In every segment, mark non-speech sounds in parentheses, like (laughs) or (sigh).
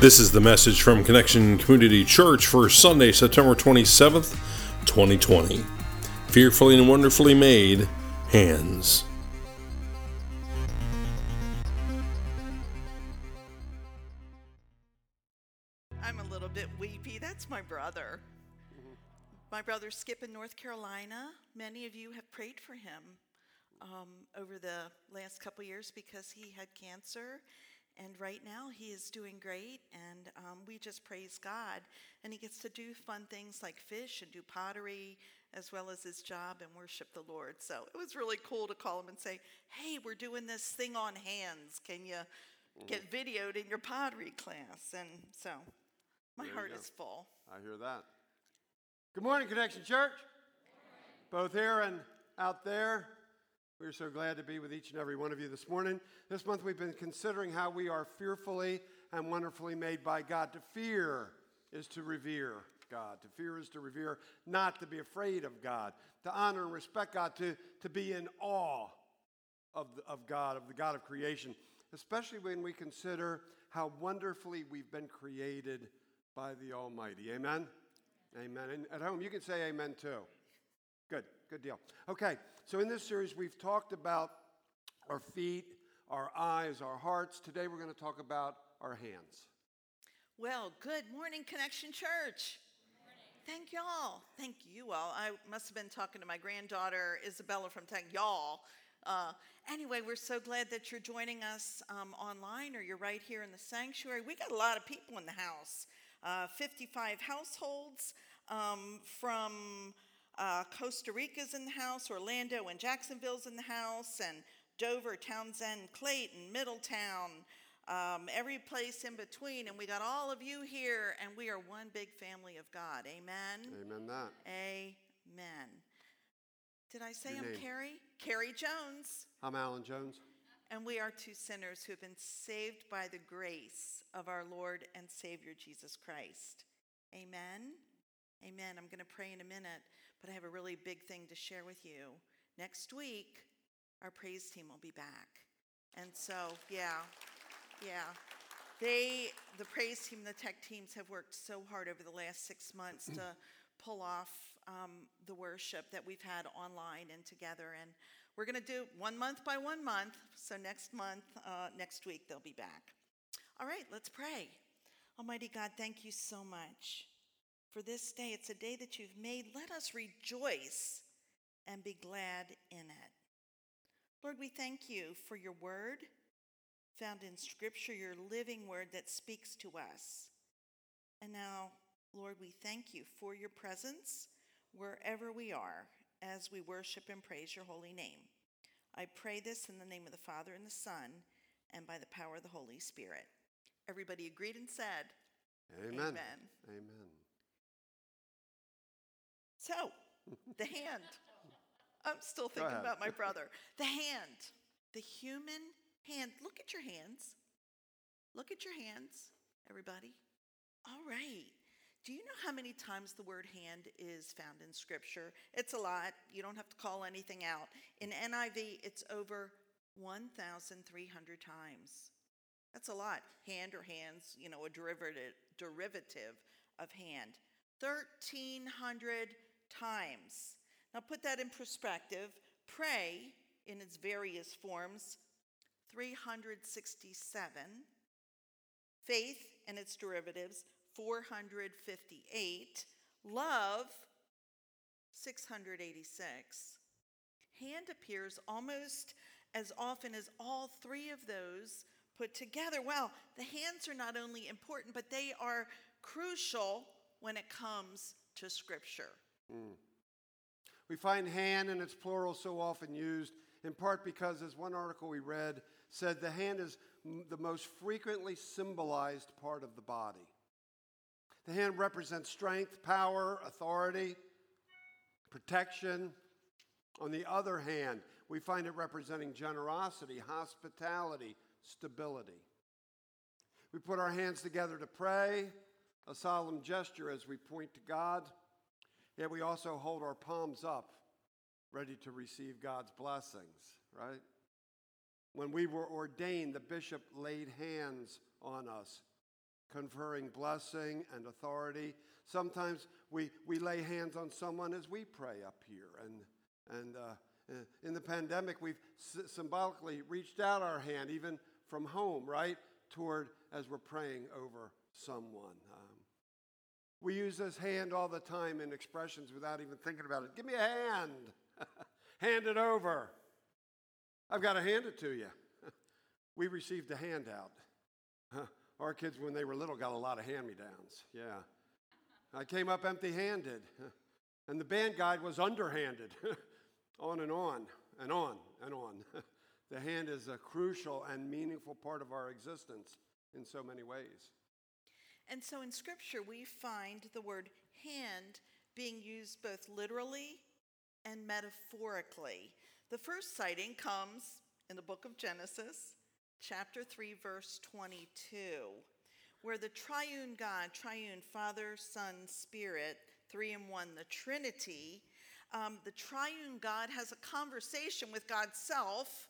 This is the message from Connection Community Church for Sunday, September 27th, 2020. Fearfully and wonderfully made hands. I'm a little bit weepy. That's my brother. My brother Skip in North Carolina. Many of you have prayed for him um, over the last couple years because he had cancer and right now he is doing great, and um, we just praise God. And he gets to do fun things like fish and do pottery, as well as his job and worship the Lord. So it was really cool to call him and say, Hey, we're doing this thing on hands. Can you get videoed in your pottery class? And so my There heart is full. I hear that. Good morning, Connection Church. Both here and out there. We're so glad to be with each and every one of you this morning. This month we've been considering how we are fearfully and wonderfully made by God. To fear is to revere God. To fear is to revere, not to be afraid of God. To honor and respect God. To, to be in awe of, the, of God, of the God of creation, especially when we consider how wonderfully we've been created by the Almighty. Amen? Amen. And at home, you can say amen too. Good, good deal. Okay, so in this series, we've talked about our feet, our eyes, our hearts. Today, we're going to talk about our hands. Well, good morning, Connection Church. Thank y'all. Thank you all. I must have been talking to my granddaughter Isabella from Tech. Y'all. Uh, anyway, we're so glad that you're joining us um, online or you're right here in the sanctuary. We got a lot of people in the house. Uh, 55 households um, from uh, Costa Rica's in the house, Orlando and Jacksonville's in the house, and Dover, Townsend, Clayton, Middletown, um, every place in between. And we got all of you here, and we are one big family of God. Amen. Amen. That. Amen. Did I say Your I'm name. Carrie? Carrie Jones. I'm Alan Jones. And we are two sinners who have been saved by the grace of our Lord and Savior Jesus Christ. Amen. Amen. I'm going to pray in a minute, but I have a really big thing to share with you. Next week, our praise team will be back. And so, yeah, yeah. They, the praise team, the tech teams have worked so hard over the last six months to (clears throat) pull off um, the worship that we've had online and together. And we're going to do one month by one month. So next month, uh, next week, they'll be back. All right, let's pray. Almighty God, thank you so much for this day. It's a day that you've made. Let us rejoice and be glad in it. Lord, we thank you for your word found in Scripture, your living word that speaks to us. And now, Lord, we thank you for your presence wherever we are as we worship and praise your holy name. I pray this in the name of the Father and the Son and by the power of the Holy Spirit. Everybody agreed and said, Amen. Amen. Amen. So, the hand. I'm still thinking about my brother. The hand. The human hand. Look at your hands. Look at your hands, everybody. All right. Do you know how many times the word hand is found in Scripture? It's a lot. You don't have to call anything out. In NIV, it's over 1,300 times. That's a lot. Hand or hands, you know, a derivative, derivative of hand. 1,300 times. Now put that in perspective. Pray in its various forms, 367. Faith and its derivatives, 458. Love, 686. Hand appears almost as often as all three of those put together. Well, the hands are not only important, but they are crucial when it comes to Scripture. We find hand in its plural so often used, in part because, as one article we read said, the hand is m- the most frequently symbolized part of the body. The hand represents strength, power, authority, protection. On the other hand, we find it representing generosity, hospitality, stability. We put our hands together to pray, a solemn gesture as we point to God. Yet we also hold our palms up, ready to receive God's blessings, right? When we were ordained, the bishop laid hands on us conferring blessing and authority. Sometimes we, we lay hands on someone as we pray up here. And, and uh, in the pandemic, we've symbolically reached out our hand, even from home, right, toward as we're praying over someone. We use this hand all the time in expressions without even thinking about it. Give me a hand. (laughs) hand it over. I've got to hand it to you. (laughs) we received a handout. (laughs) Our kids, when they were little, got a lot of hand me downs. Yeah. I came up empty handed. And the band guide was underhanded. on and on and on and on. the hand is a crucial and meaningful part of our existence in so many ways. And so in Scripture, we find the word hand being used both literally and metaphorically. The first sighting comes in the book of Genesis, chapter 3, verse 22, where the triune God, triune Father, Son, Spirit, three in one, the Trinity, um, the triune God has a conversation with God's self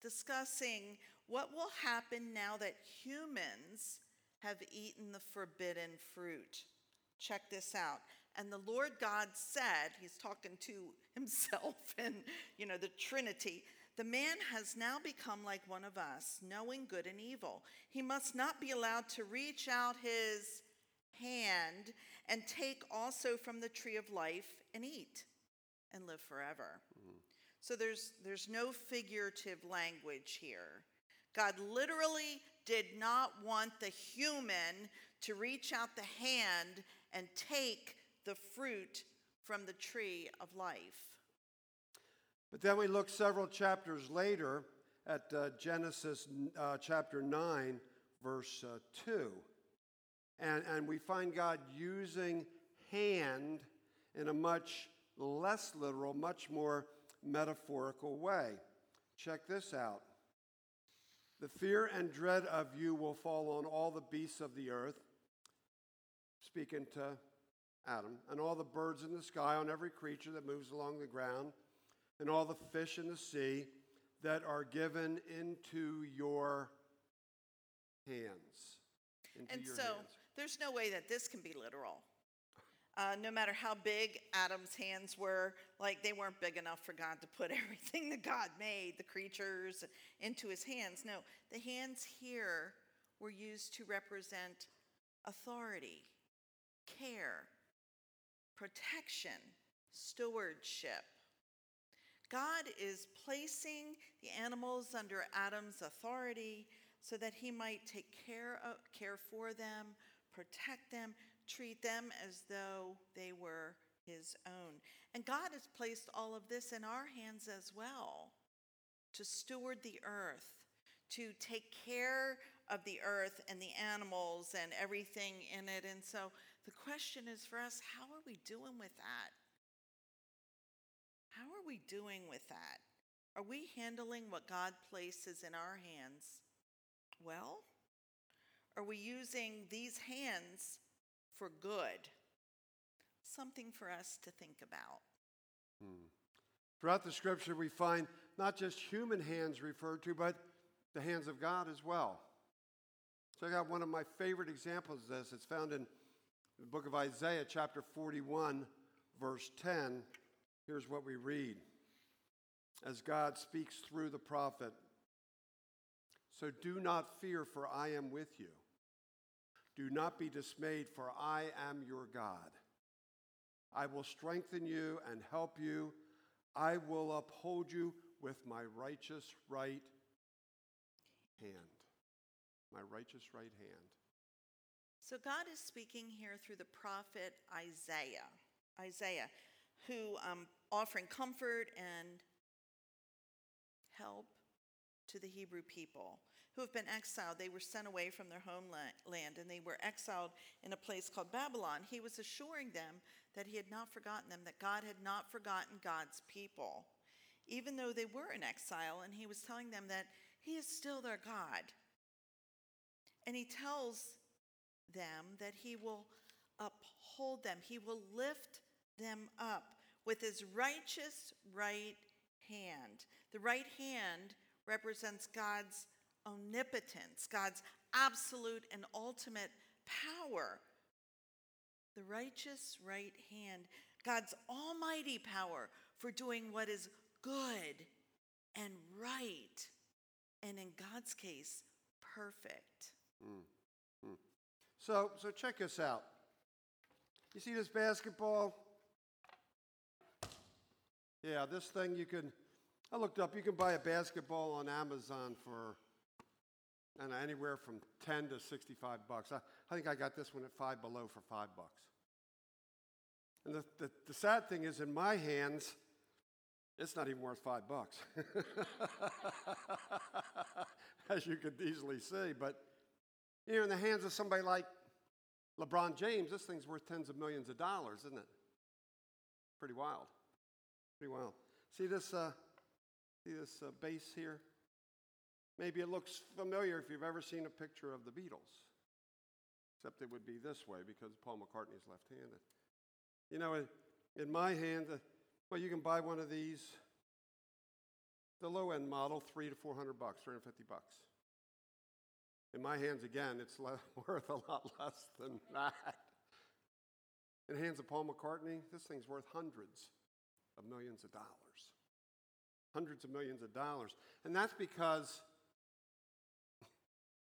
discussing what will happen now that humans have eaten the forbidden fruit. Check this out. And the Lord God said, he's talking to (laughs) himself and, you know, the Trinity, the man has now become like one of us, knowing good and evil. He must not be allowed to reach out his hand and take also from the tree of life and eat and live forever. Mm-hmm. So there's, there's no figurative language here. God literally did not want the human to reach out the hand and take the fruit from the tree of life. But then we look several chapters later at uh, Genesis uh, chapter 9, verse uh, 2. And, and we find God using hand in a much less literal, much more metaphorical way. Check this out. The fear and dread of you will fall on all the beasts of the earth, speaking to Adam, and all the birds in the sky, on every creature that moves along the ground, and all the fish in the sea that are given into your hands. Into and your so hands. there's no way that this can be literal. Uh, no matter how big Adam's hands were, like they weren't big enough for God to put (laughs) everything that God made, the creatures, into his hands. No, the hands here were used to represent authority, care, protection, stewardship. God is placing the animals under Adam's authority so that he might take care, of, care for them, protect them, treat them as though they were his own. And God has placed all of this in our hands as well to steward the earth, to take care of the earth and the animals and everything in it. And so the question is for us how are we doing with that? How are we doing with that? Are we handling what God places in our hands well? Are we using these hands for good. Something for us to think about. Hmm. Throughout the scripture, we find not just human hands referred to, but the hands of God as well. So I got one of my favorite examples of this. It's found in the book of Isaiah, chapter 41, verse 10. Here's what we read as God speaks through the prophet So do not fear, for I am with you. Do not be dismayed, for I am your God. I will strengthen you and help you. I will uphold you with my righteous right hand. My righteous right hand. So God is speaking here through the prophet Isaiah. Isaiah, who um, offering comfort and help to the Hebrew people who have been exiled. They were sent away from their homeland and they were exiled in a place called Babylon. He was assuring them that he had not forgotten them, that God had not forgotten God's people, even though they were in exile. And he was telling them that he is still their God. And he tells them that he will uphold them, he will lift them up with his righteous right hand. The right hand represents God's omnipotence, God's absolute and ultimate power. The righteous right hand, God's almighty power for doing what is good and right, and in God's case, perfect. Hmm, hmm. So, so check this out. You see this basketball? Yeah, this thing you can. I looked up. You can buy a basketball on Amazon for, I anywhere from ten to sixty-five bucks. I, I think I got this one at Five Below for five bucks. And the, the, the sad thing is, in my hands, it's not even worth five bucks, (laughs) as you could easily see. But you know, in the hands of somebody like LeBron James, this thing's worth tens of millions of dollars, isn't it? Pretty wild. Pretty wild. See this? Uh, see this uh, bass here? Maybe it looks familiar if you've ever seen a picture of the Beatles, except it would be this way because Paul McCartney is left-handed. You know, in, my hand, uh, well, you can buy one of these. The low-end model, three to four hundred bucks, three hundred fifty bucks. In my hands, again, it's le- (laughs) worth a lot less than that. In hands of Paul McCartney, this thing's worth hundreds of millions of dollars. Hundreds of millions of dollars. And that's because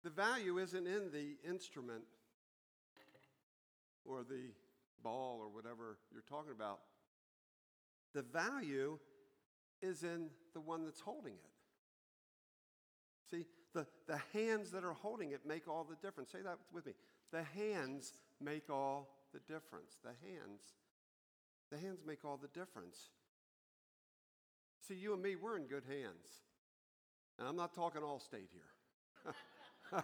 the value isn't in the instrument or the ball or whatever you're talking about. The value is in the one that's holding it. See, the, the hands that are holding it make all the difference. Say that with me. The hands make all the difference. The hands, the hands make all the difference. See, you and me, we're in good hands. And I'm not talking Allstate here. (laughs)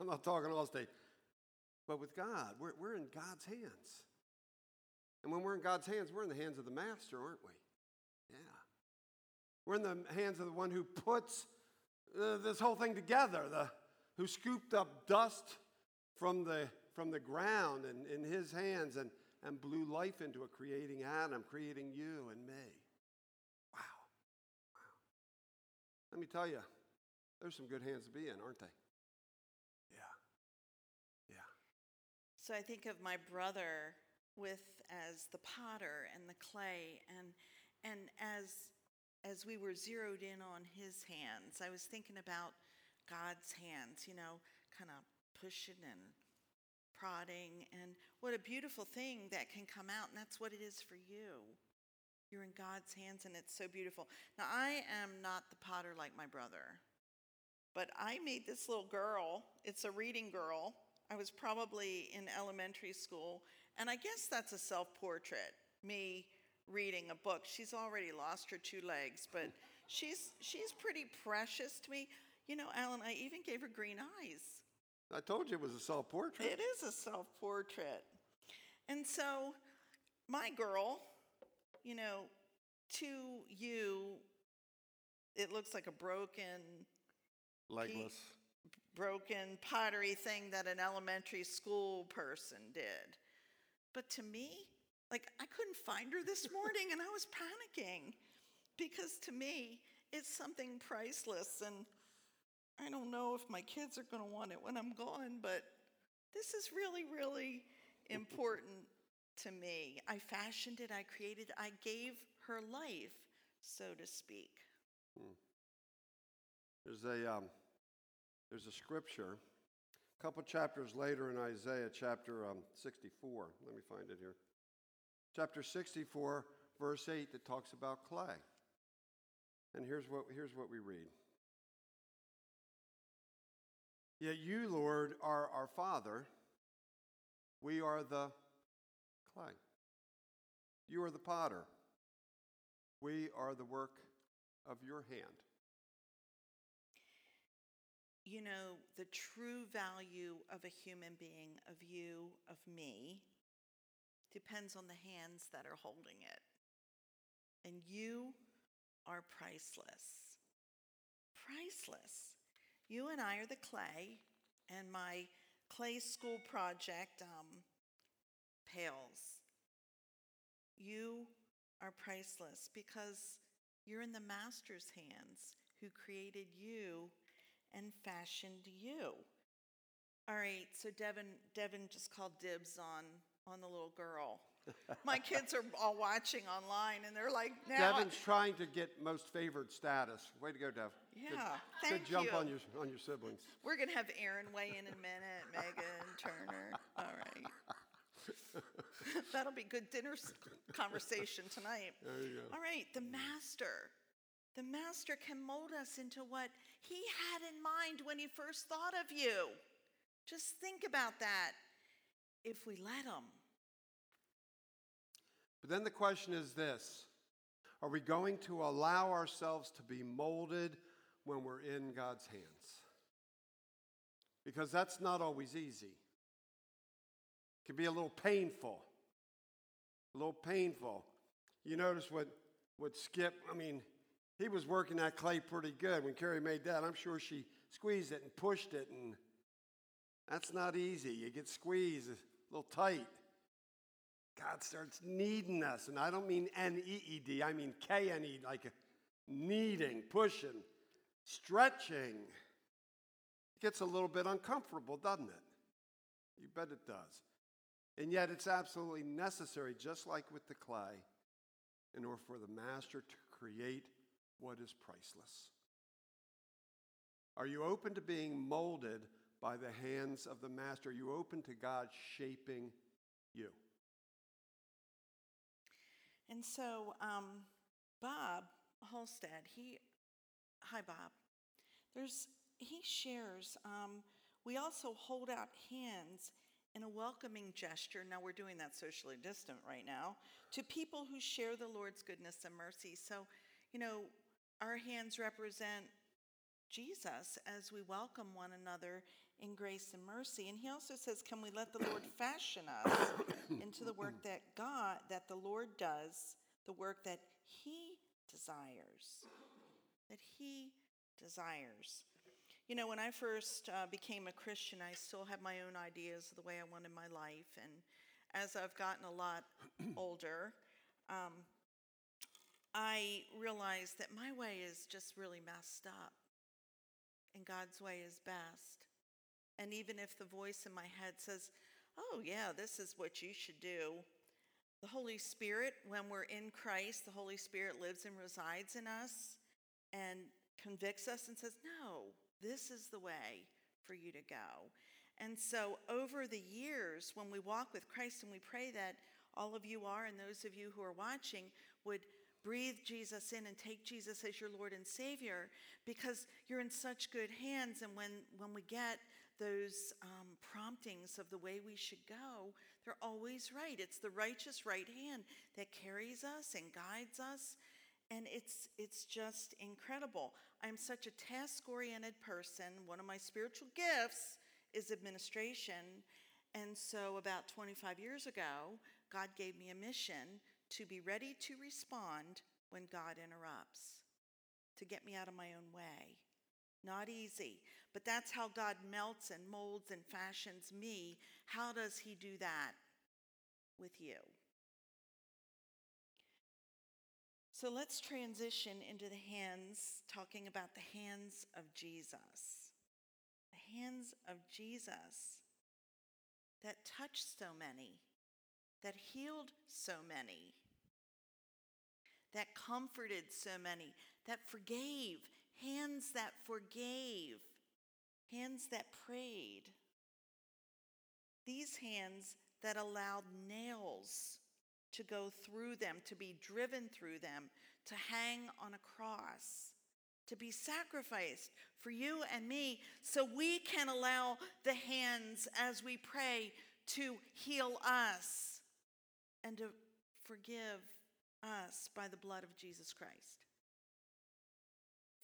I'm not talking Allstate. But with God, we're, we're in God's hands. And when we're in God's hands, we're in the hands of the Master, aren't we? Yeah. We're in the hands of the one who puts uh, this whole thing together, the, who scooped up dust from the, from the ground in, in his hands and, and blew life into it, creating Adam, creating you and me. Let me tell you, there's some good hands to be in, aren't they? Yeah. Yeah. So I think of my brother with as the potter and the clay and and as as we were zeroed in on his hands, I was thinking about God's hands, you know, kind of pushing and prodding and what a beautiful thing that can come out and that's what it is for you. You're in God's hands and it's so beautiful. Now I am not the potter like my brother. But I made this little girl. It's a reading girl. I was probably in elementary school and I guess that's a self portrait, me reading a book. She's already lost her two legs, but (laughs) she's, she's pretty precious to me. You know, Alan, I even gave her green eyes. I told you it was a self portrait. It is a self portrait. And so, my girl, you know, to you, it looks like a broken Legless. broken pottery thing that an elementary school person did. But to me, like I couldn't find her this (laughs) morning and I was panicking because to me, it's something priceless and I don't know if my kids are going to want it when I'm gone, but this is really, really important to me. I fashioned it, I created, I gave her life, so to speak. There's a, um, there's a scripture, a couple chapters later in Isaiah, chapter um, 64. Let me find it here. Chapter 64, verse 8, that talks about clay. And here's what, here's what we read. Yet you, Lord, are our Father. We are the clay. You are the potter. We are the work of your hand. You know, the true value of a human being, of you, of me, depends on the hands that are holding it. And you are priceless. Priceless. You and I are the clay, and my clay school project um, pales. You are priceless because you're in the Master's hands who created you and fashioned you. All right, so Devin, Devin just called dibs on on the little girl. My (laughs) kids are all watching online, and they're like, now. Devin's trying to get most favored status. Way to go, Dev. Yeah, good, thank good jump you. on your on your siblings. We're gonna have Aaron weigh in in a minute. Megan Turner. All right. (laughs) That'll be good dinner conversation tonight. There you go. All right, the master. The master can mold us into what he had in mind when he first thought of you. Just think about that if we let him. But then the question is this Are we going to allow ourselves to be molded when we're in God's hands? Because that's not always easy. Can be a little painful. A little painful. You notice what, what Skip, I mean, he was working that clay pretty good. When Carrie made that, I'm sure she squeezed it and pushed it, and that's not easy. You get squeezed a little tight. God starts kneading us. And I don't mean N E E D, I mean K N E, like kneading, pushing, stretching. It gets a little bit uncomfortable, doesn't it? You bet it does. And yet it's absolutely necessary, just like with the clay, in order for the master to create what is priceless. Are you open to being molded by the hands of the master? Are you open to God shaping you? And so, um, Bob Halstead, he, hi Bob. There's he shares. Um, we also hold out hands in a welcoming gesture. Now we're doing that socially distant right now to people who share the Lord's goodness and mercy. So, you know, our hands represent Jesus as we welcome one another in grace and mercy. And he also says, Can we let the Lord fashion us into the work that God, that the Lord does, the work that he desires? That he desires. You know, when I first uh, became a Christian, I still had my own ideas of the way I wanted my life. And as I've gotten a lot (clears throat) older, um, I realized that my way is just really messed up and God's way is best. And even if the voice in my head says, oh, yeah, this is what you should do, the Holy Spirit, when we're in Christ, the Holy Spirit lives and resides in us and convicts us and says, no, this is the way for you to go. And so, over the years, when we walk with Christ and we pray that all of you are, and those of you who are watching, would breathe Jesus in and take Jesus as your Lord and Savior because you're in such good hands. And when, when we get those um, promptings of the way we should go, they're always right. It's the righteous right hand that carries us and guides us. And it's, it's just incredible. I'm such a task oriented person. One of my spiritual gifts is administration. And so, about 25 years ago, God gave me a mission to be ready to respond when God interrupts, to get me out of my own way. Not easy, but that's how God melts and molds and fashions me. How does He do that with you? So let's transition into the hands, talking about the hands of Jesus. The hands of Jesus that touched so many, that healed so many, that comforted so many, that forgave, hands that forgave, hands that prayed. These hands that allowed nails to go through them, to be driven through them, to hang on a cross, to be sacrificed for you and me, so we can allow the hands as we pray to heal us and to forgive us by the blood of Jesus Christ.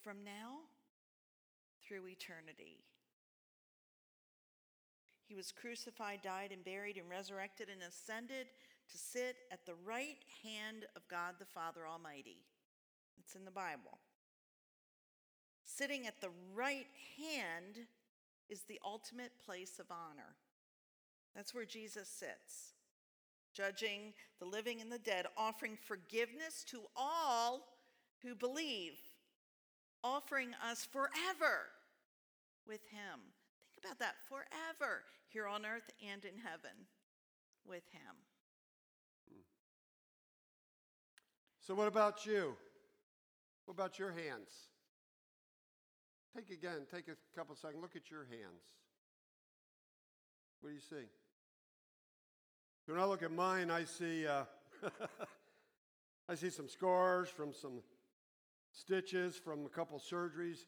From now through eternity. He was crucified, died, and buried, and resurrected, and ascended to sit at the right hand of God the Father Almighty. It's in the Bible. Sitting at the right hand is the ultimate place of honor. That's where Jesus sits, judging the living and the dead, offering forgiveness to all who believe, offering us forever with Him. Think about that forever here on earth and in heaven with Him. So, what about you? What about your hands? Take again, take a couple seconds, look at your hands. What do you see? When I look at mine, I see uh, (laughs) I see some scars from some stitches from a couple surgeries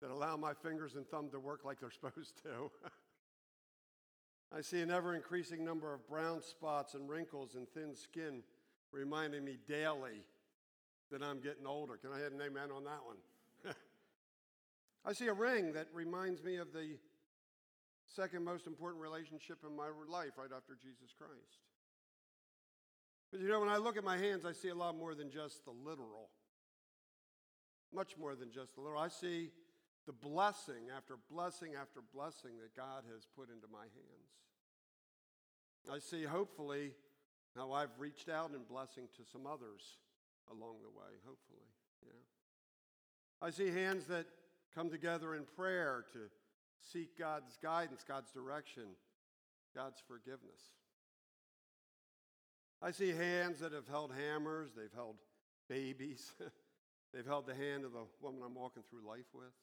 that allow my fingers and thumb to work like they're (laughs) supposed to. I see an ever increasing number of brown spots and wrinkles and thin skin reminding me daily that I'm getting older. Can I have an amen on that one? (laughs) I see a ring that reminds me of the second most important relationship in my life right after Jesus Christ. But you know, when I look at my hands, I see a lot more than just the literal. Much more than just the literal. I see the blessing after blessing after blessing that God has put into my hands. I see, hopefully, how I've reached out in blessing to some others along the way, hopefully. Yeah. I see hands that come together in prayer to seek God's guidance, God's direction, God's forgiveness. I see hands that have held hammers, they've held babies, (laughs) they've held the hand of the woman I'm walking through life with.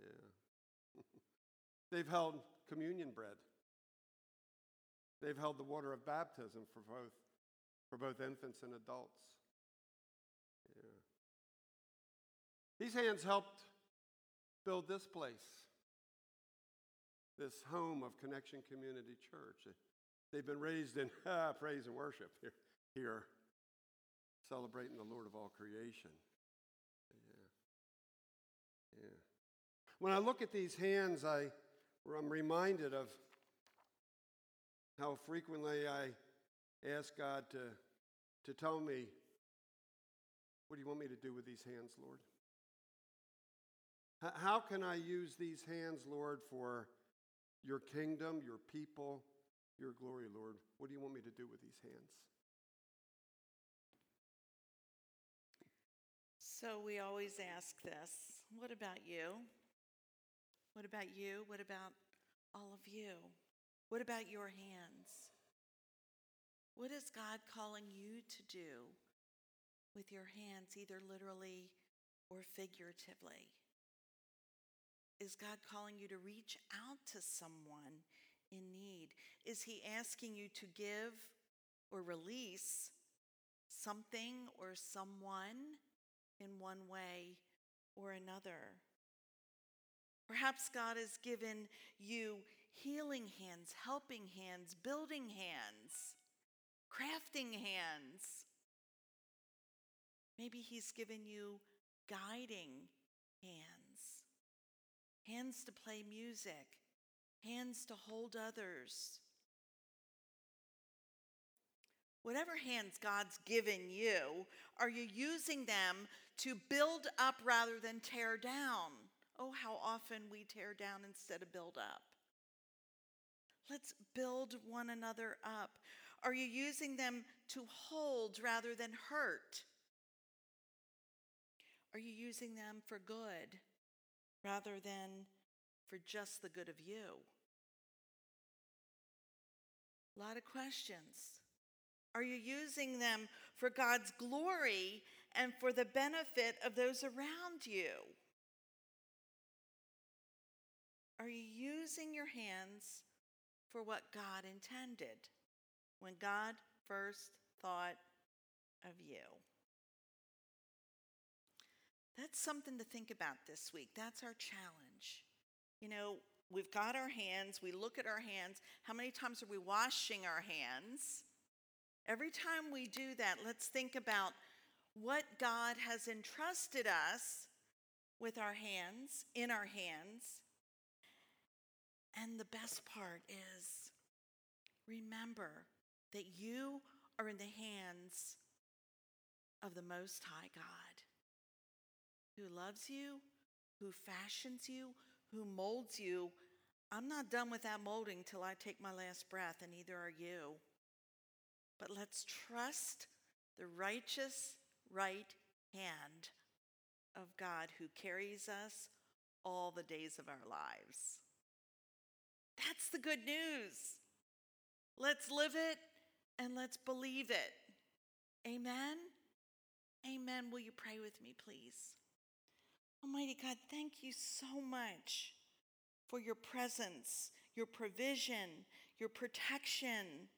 Yeah. (laughs) they've held communion bread. They've held the water of baptism for both, for both infants and adults. These hands helped build this place, this home of Connection Community Church. They've been raised in (laughs) ah, praise and worship here, here, celebrating the Lord of all creation. Yeah. Yeah. When I look at these hands, I, I'm reminded of how frequently I ask God to, to tell me, What do you want me to do with these hands, Lord? How can I use these hands, Lord, for your kingdom, your people, your glory, Lord? What do you want me to do with these hands? So we always ask this What about you? What about you? What about all of you? What about your hands? What is God calling you to do with your hands, either literally or figuratively? Is God calling you to reach out to someone in need? Is He asking you to give or release something or someone in one way or another? Perhaps God has given you healing hands, helping hands, building hands, crafting hands. Maybe He's given you guiding hands, hands to play music, hands to hold others. Whatever hands God's given you, are you using them to build up rather than tear down? Oh, how often we tear down instead of build up. Let's build one another up. Are you using them to hold rather than hurt? Are you using them for good rather than for just the good of you? A lot of questions. Are you using them for God's glory and for the benefit of those around you? Are you using your hands for what God intended when God first thought of you. That's something to think about this week. That's our challenge. You know, we've got our hands, we look at our hands. How many times are we washing our hands? Every time we do that, let's think about what God has entrusted us with our hands, in our hands, and the best part is remember that you are in the hands of the Most High God who loves you, who fashions you, who molds you. I'm not done with that molding till I take my last breath, and neither are you. But let's trust the righteous right hand of God who carries us all the days of our lives. That's the good news. Let's live it and let's believe it. Amen. Amen. Will you pray with me, please? Almighty God, thank you so much for your presence, your provision, your protection.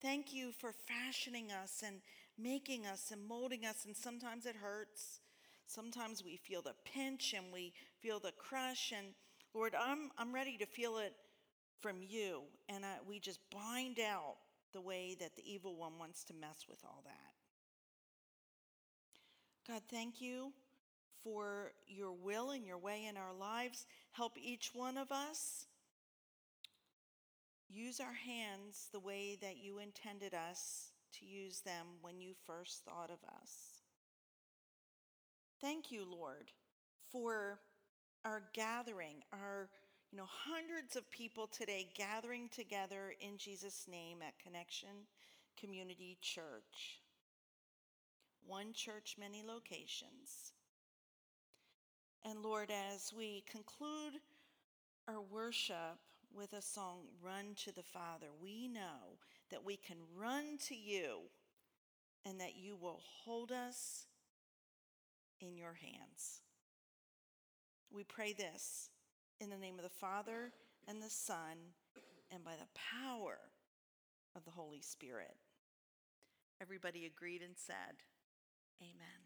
Thank you for fashioning us and making us and molding us. And sometimes it hurts. Sometimes we feel the pinch and we feel the crush. And Lord, I'm, I'm ready to feel it from you. And I, we just bind out the way that the evil one wants to mess with all that. God, thank you for your will and your way in our lives. Help each one of us use our hands the way that you intended us to use them when you first thought of us. Thank you, Lord, for our gathering, our you know, hundreds of people today gathering together in Jesus' name at Connection Community Church. One church, many locations. And Lord, as we conclude our worship with a song, Run to the Father, we know that we can run to you and that you will hold us in your hands. We pray this in the name of the Father and the Son and by the power of the Holy Spirit. Everybody agreed and said, Amen.